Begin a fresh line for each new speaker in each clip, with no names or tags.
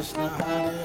Krishna, Hare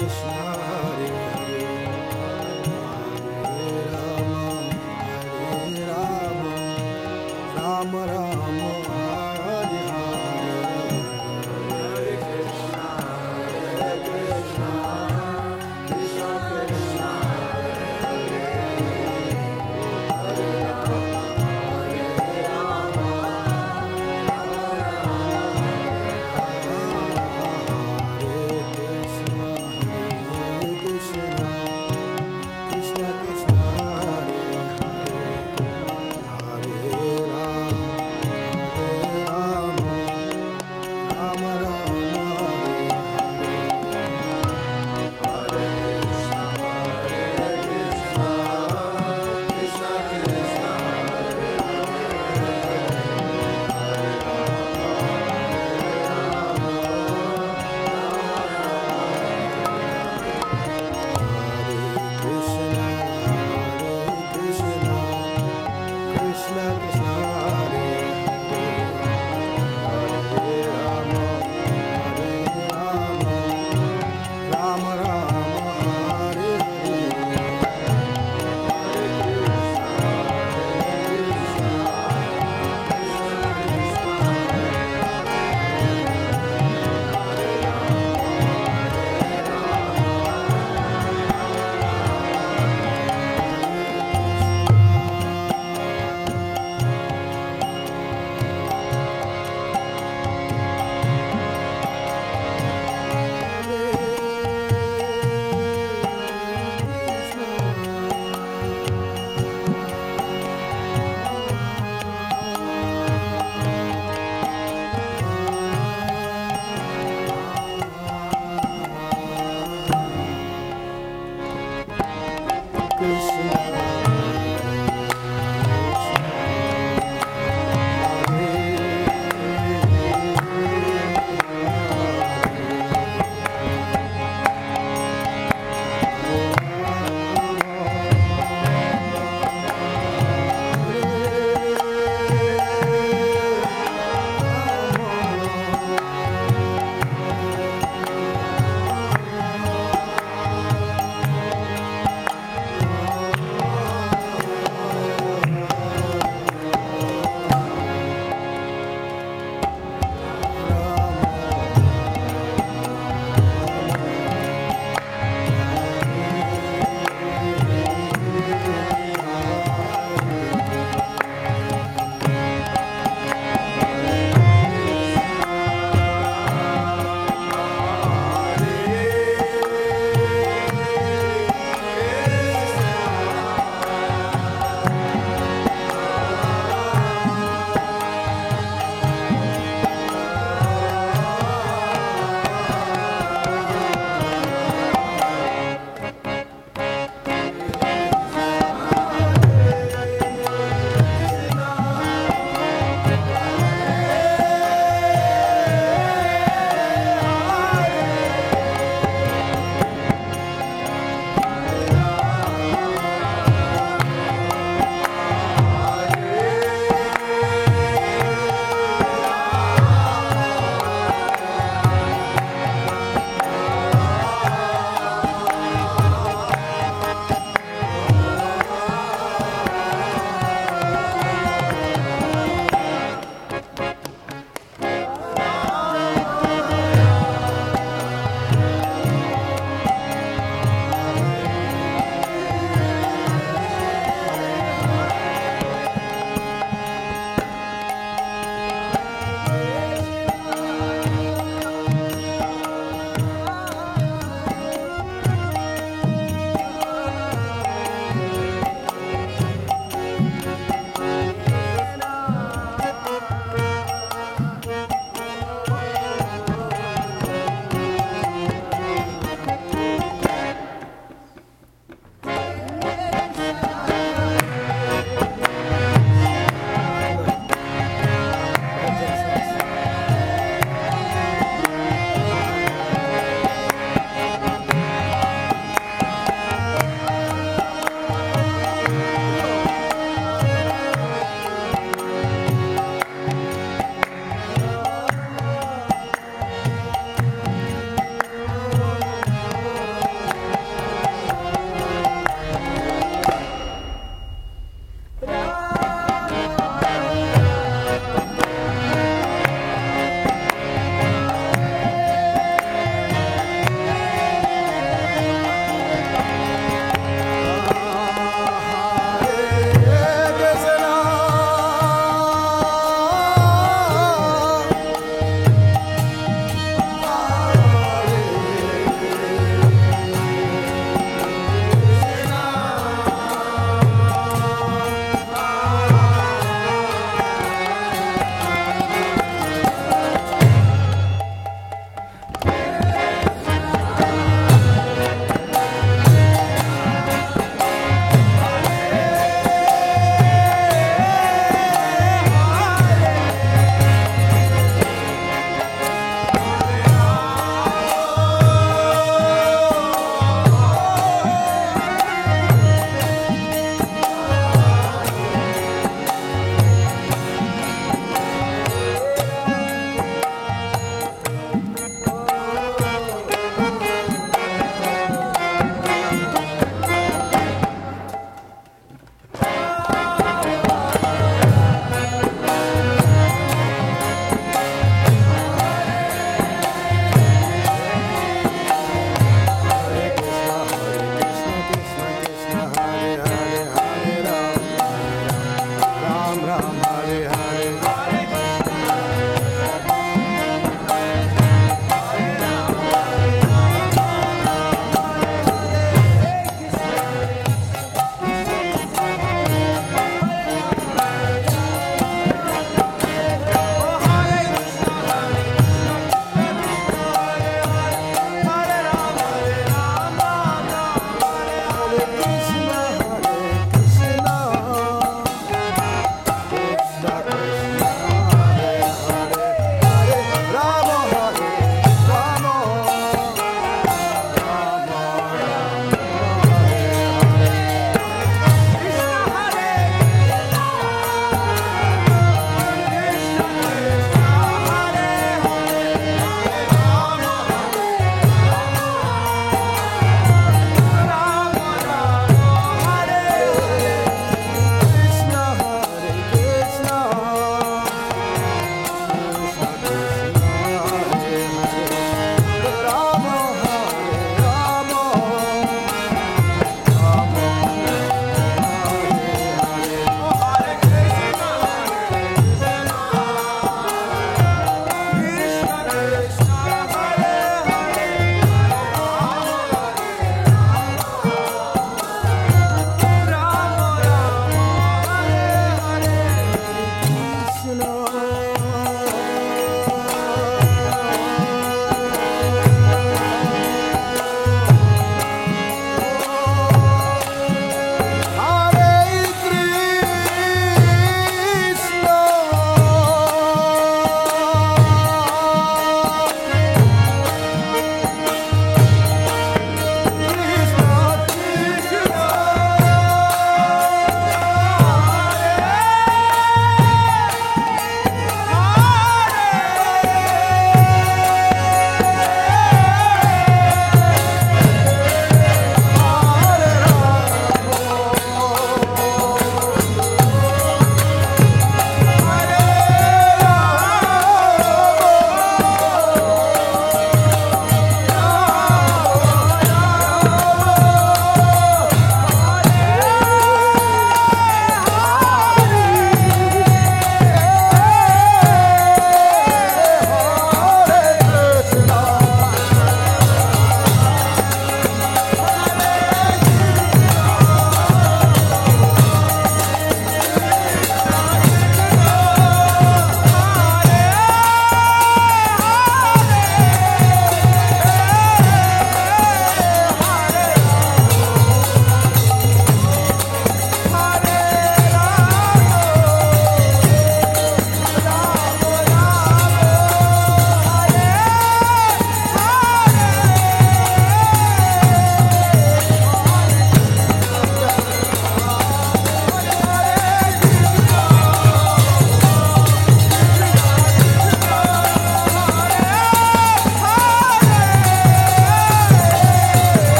Krishna.